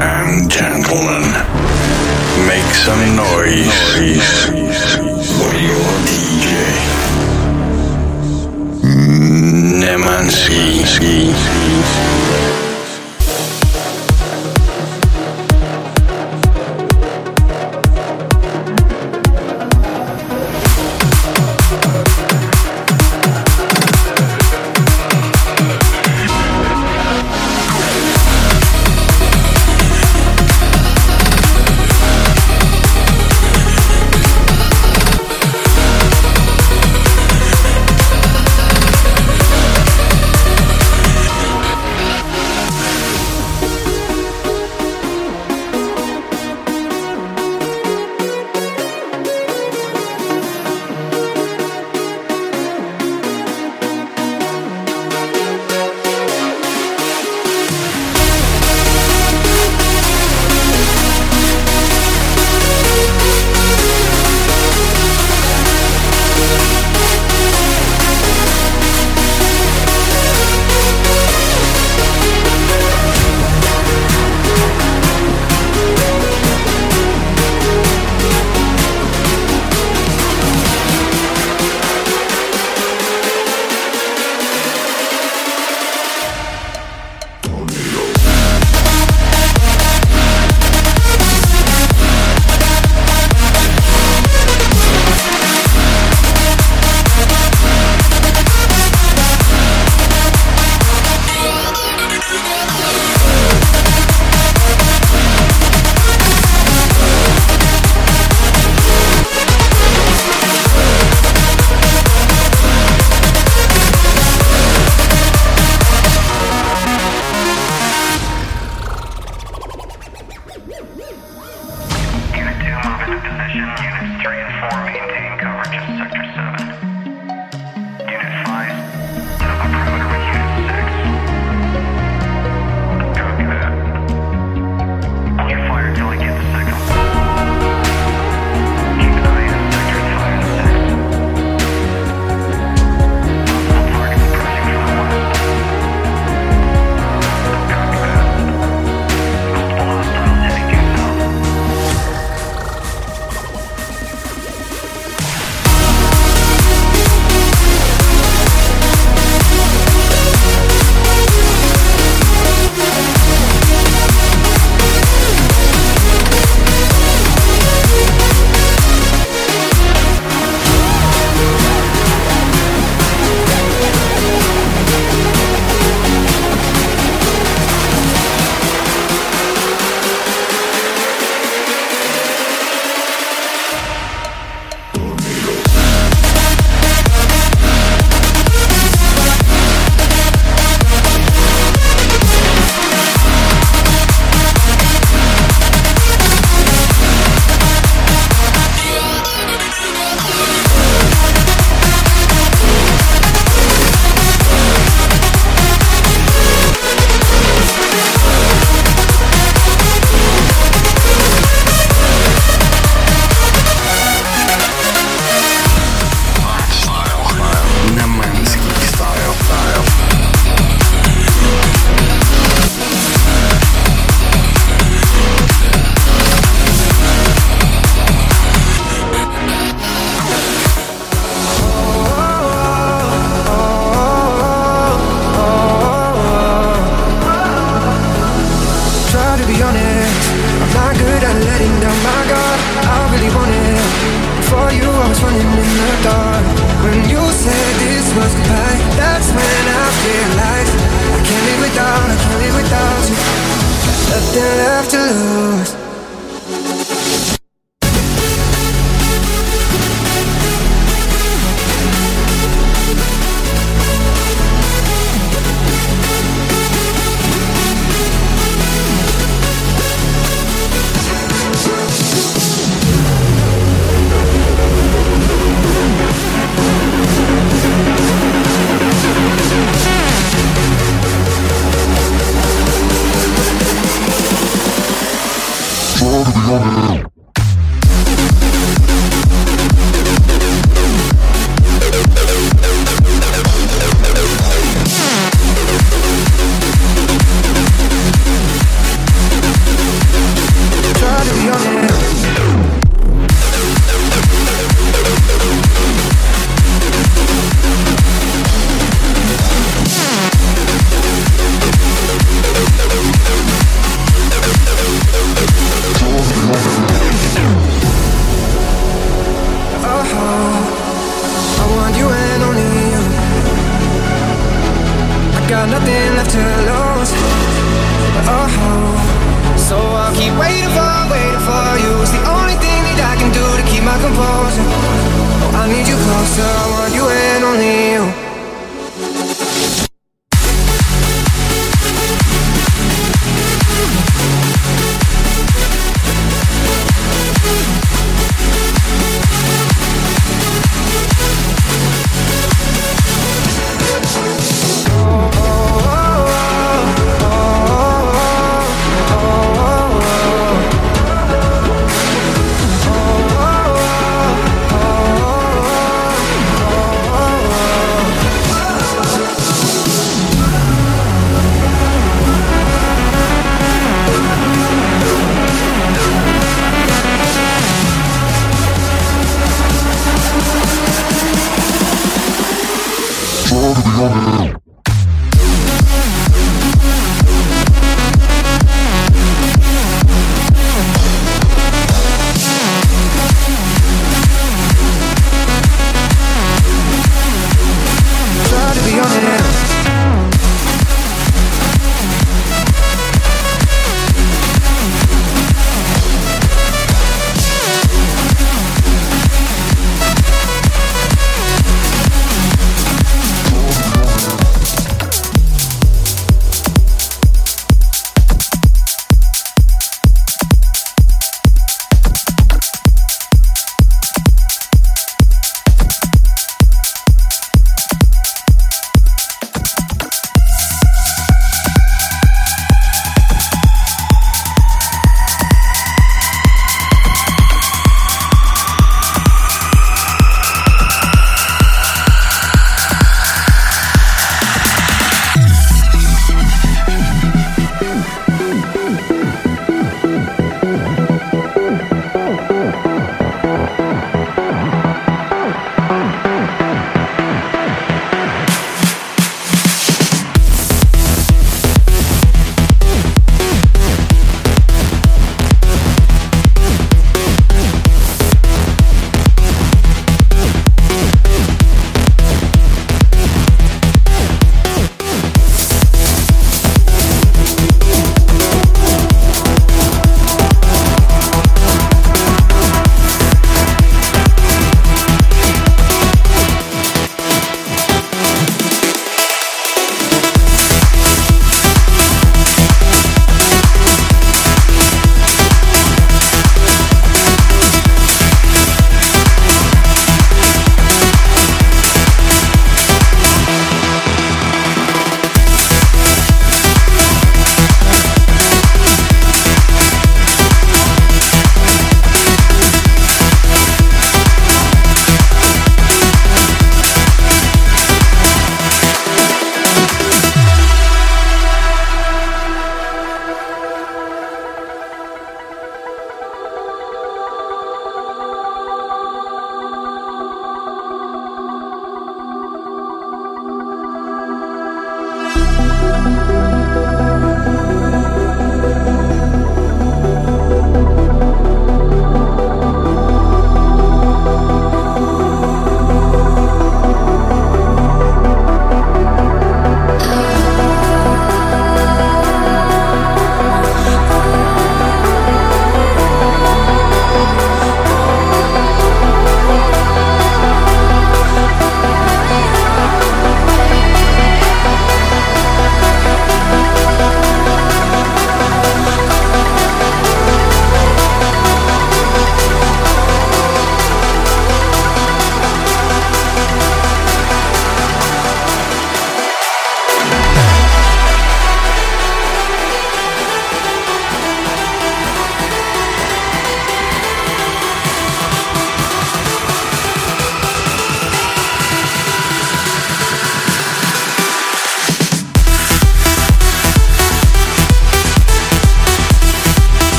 and gentlemen, make some noise for your DJ. Nemansky.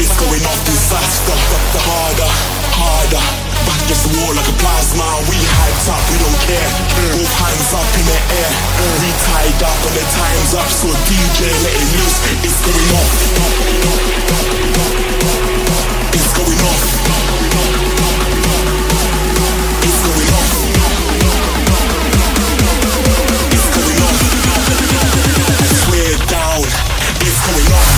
It's going off too fast, up, up, up, harder, harder. Back against the wall like a plasma. We hyped up, we don't care. Both hands up in the air. We tied up and the time's up, so DJ let it loose. It's going off. It's going off. It's going off. It's going off. I swear down. It's going off.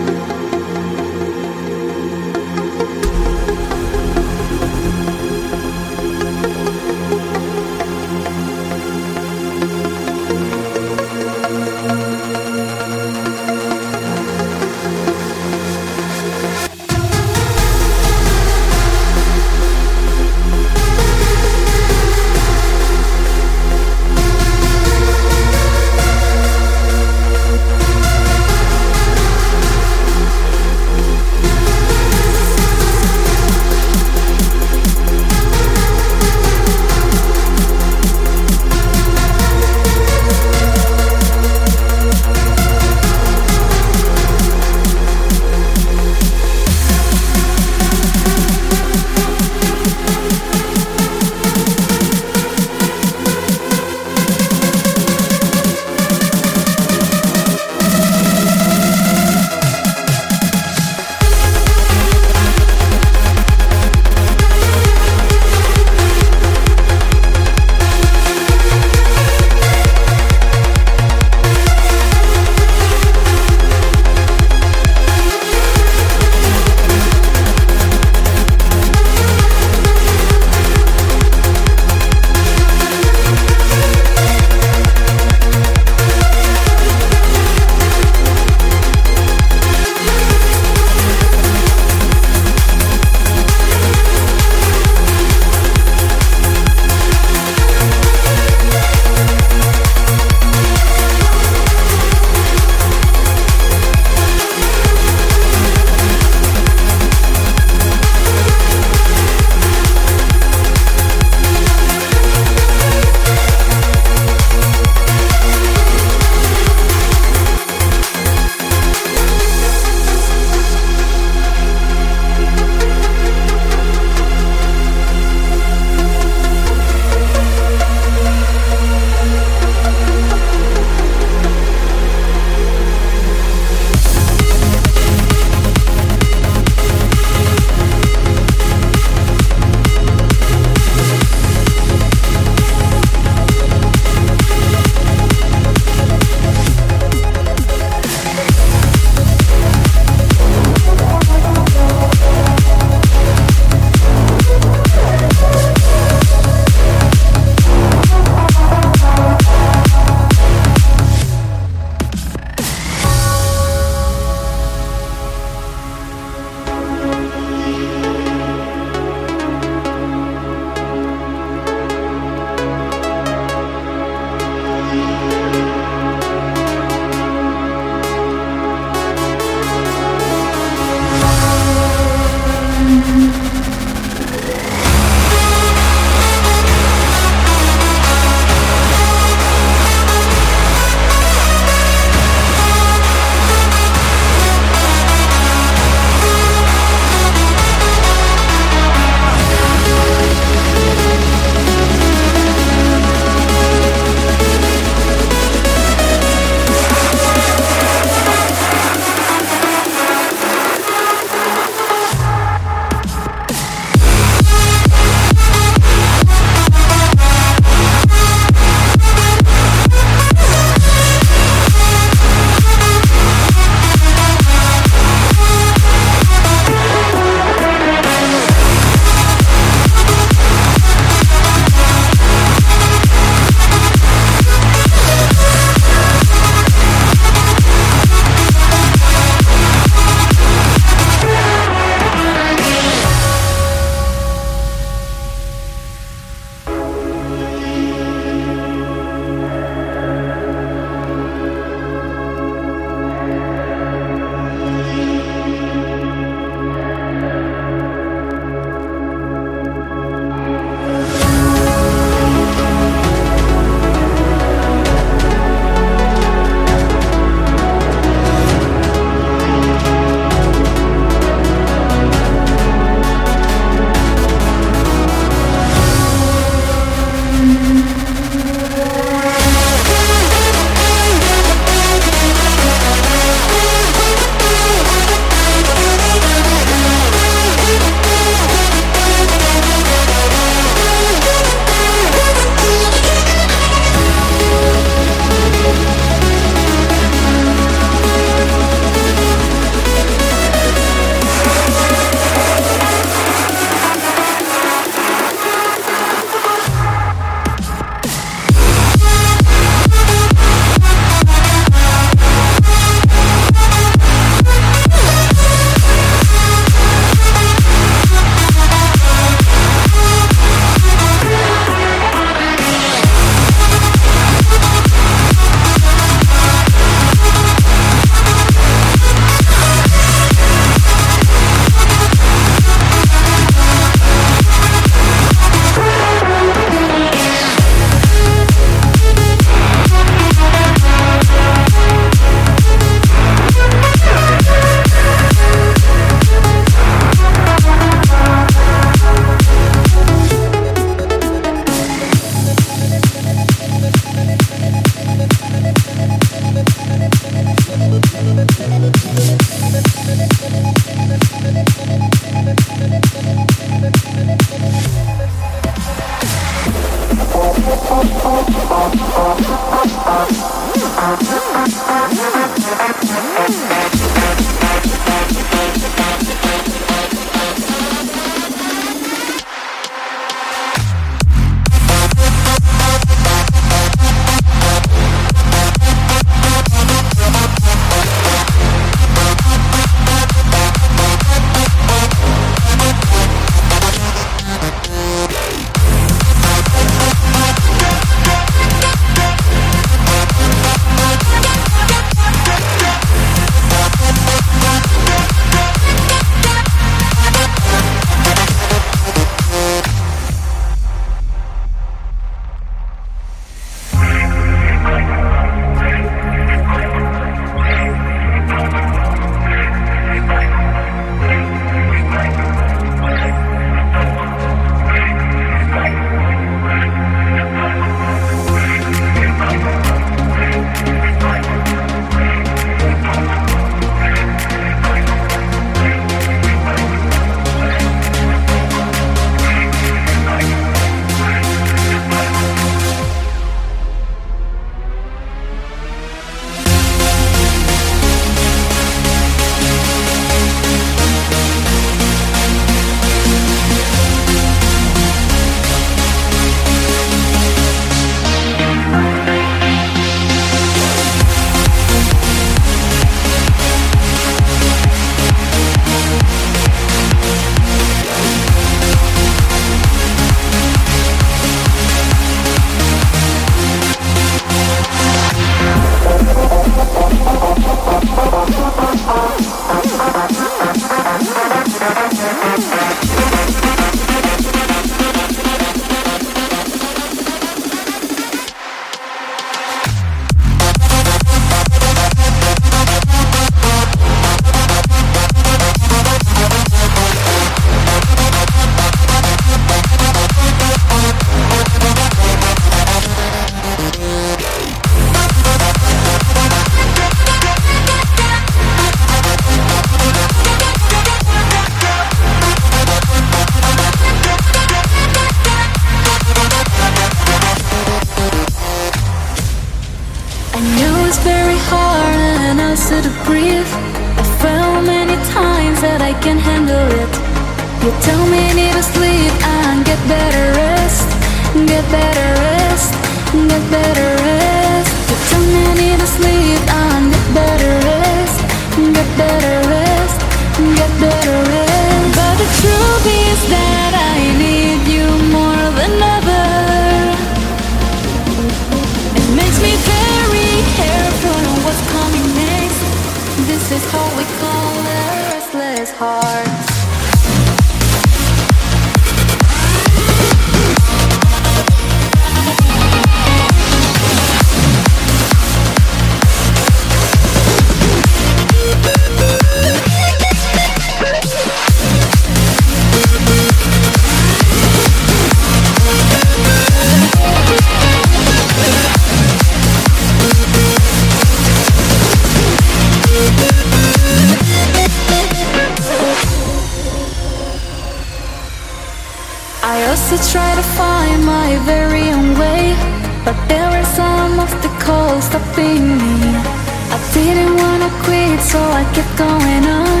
Didn't wanna quit, so I kept going on,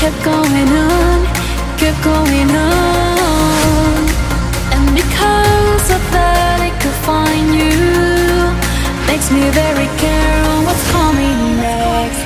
kept going on, kept going on. And because of that, I could find you. Makes me very care on what's coming next.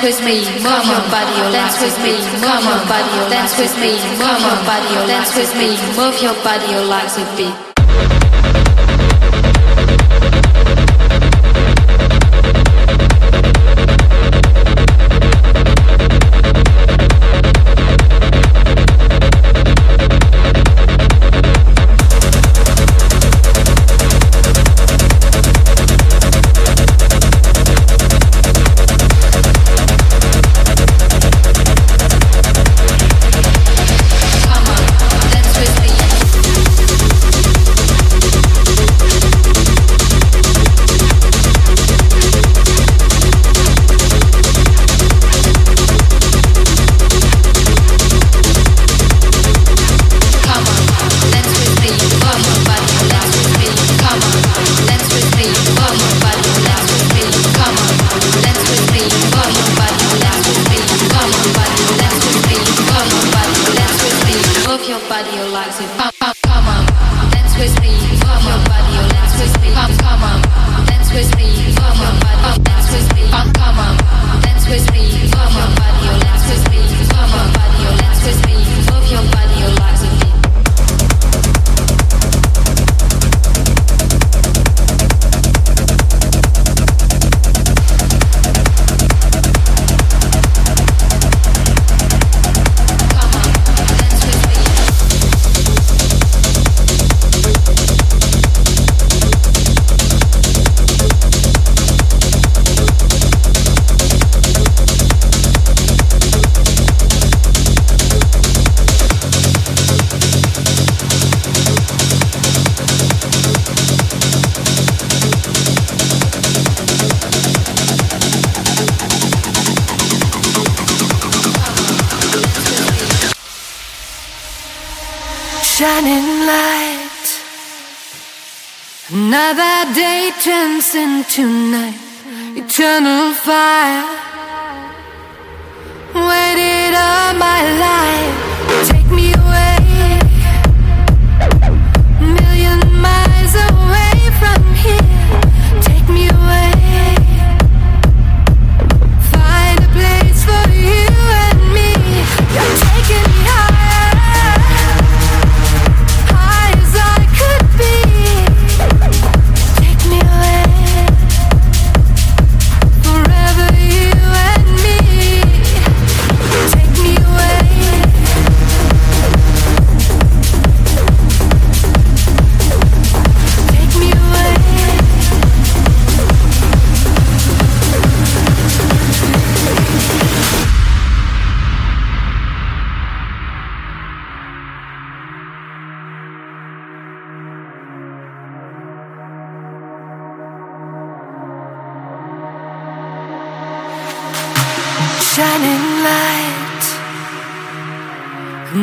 dance with me, move your body, oh, dance with me, move your body, oh, dance with me, move your body, oh, dance with me, move your body, your legs a beat. gossip. tonight. Eternal fire.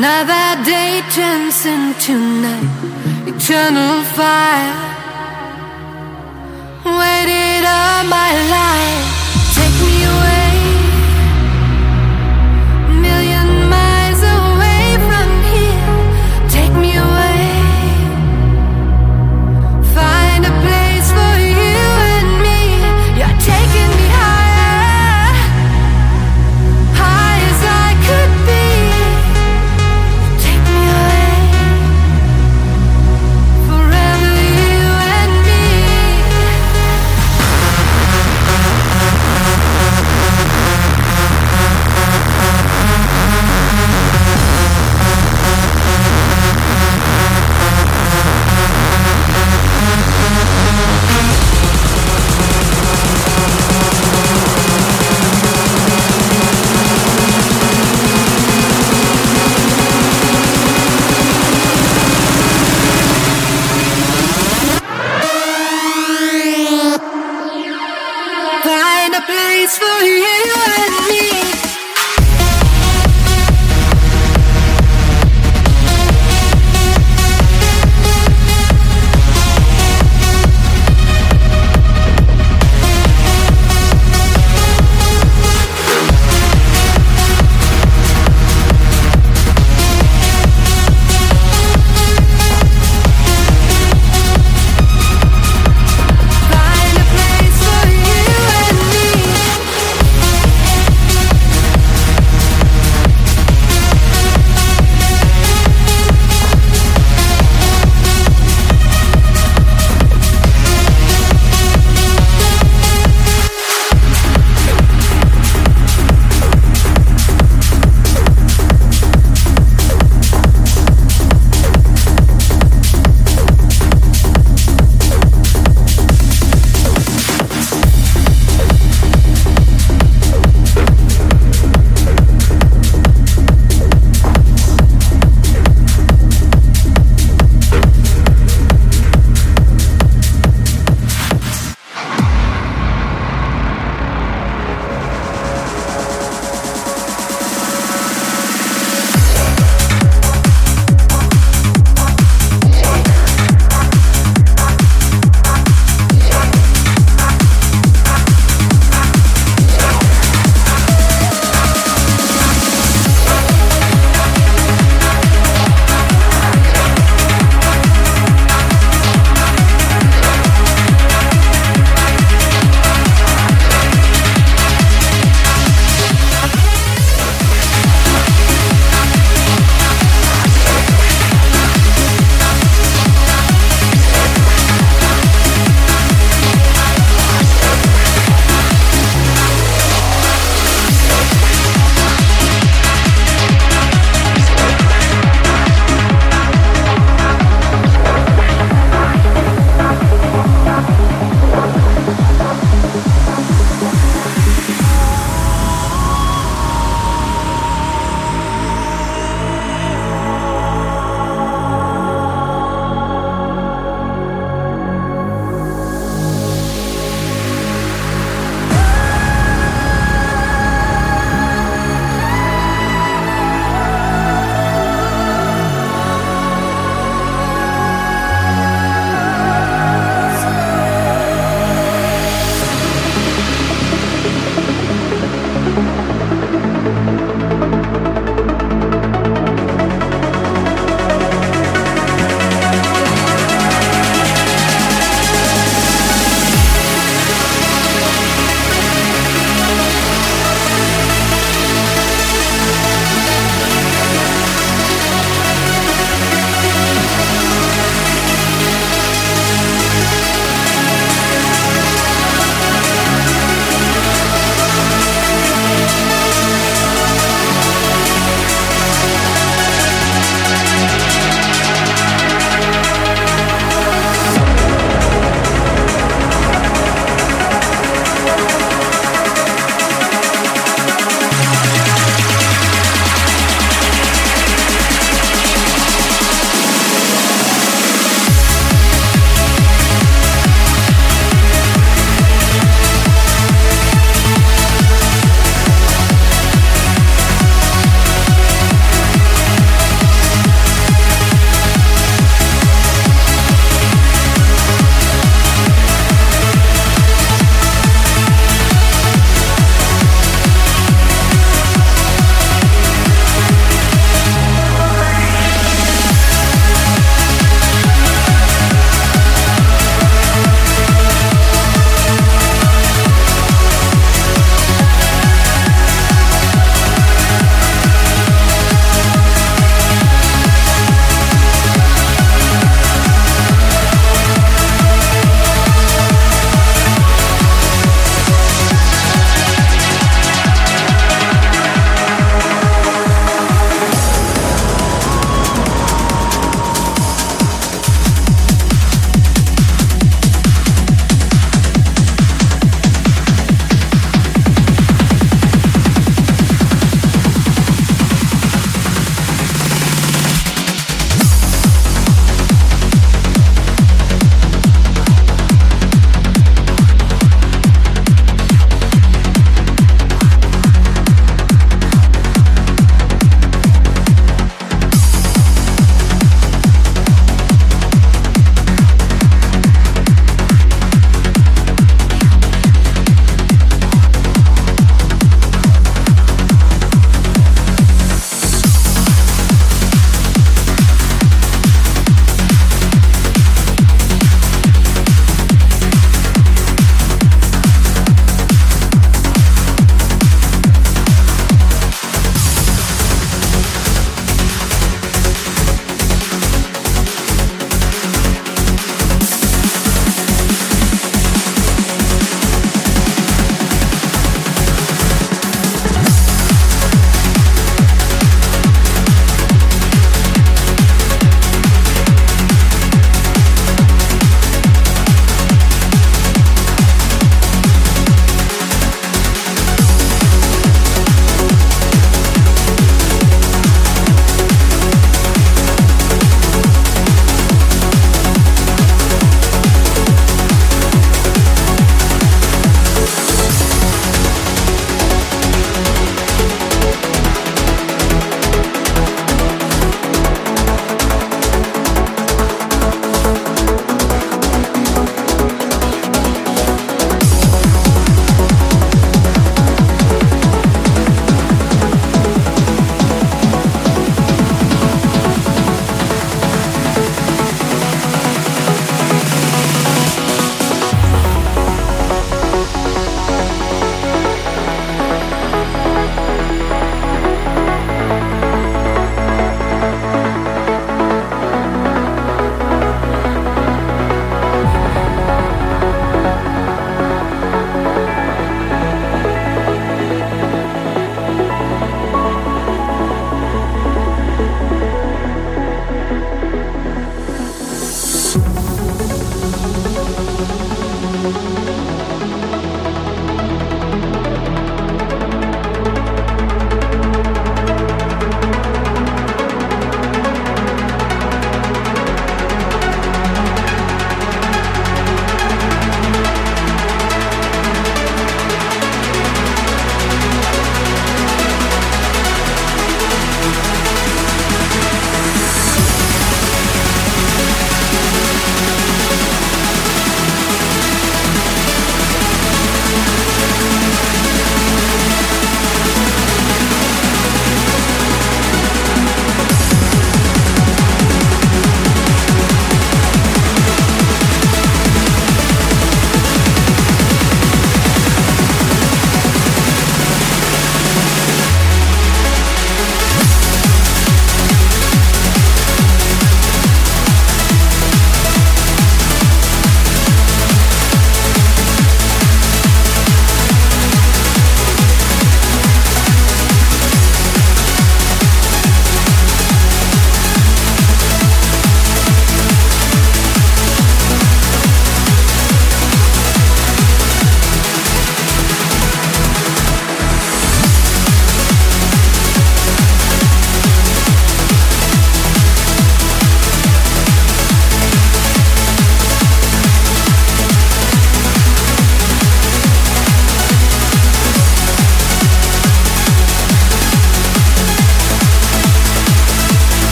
Another day turns into night, eternal fire. Waited all my life.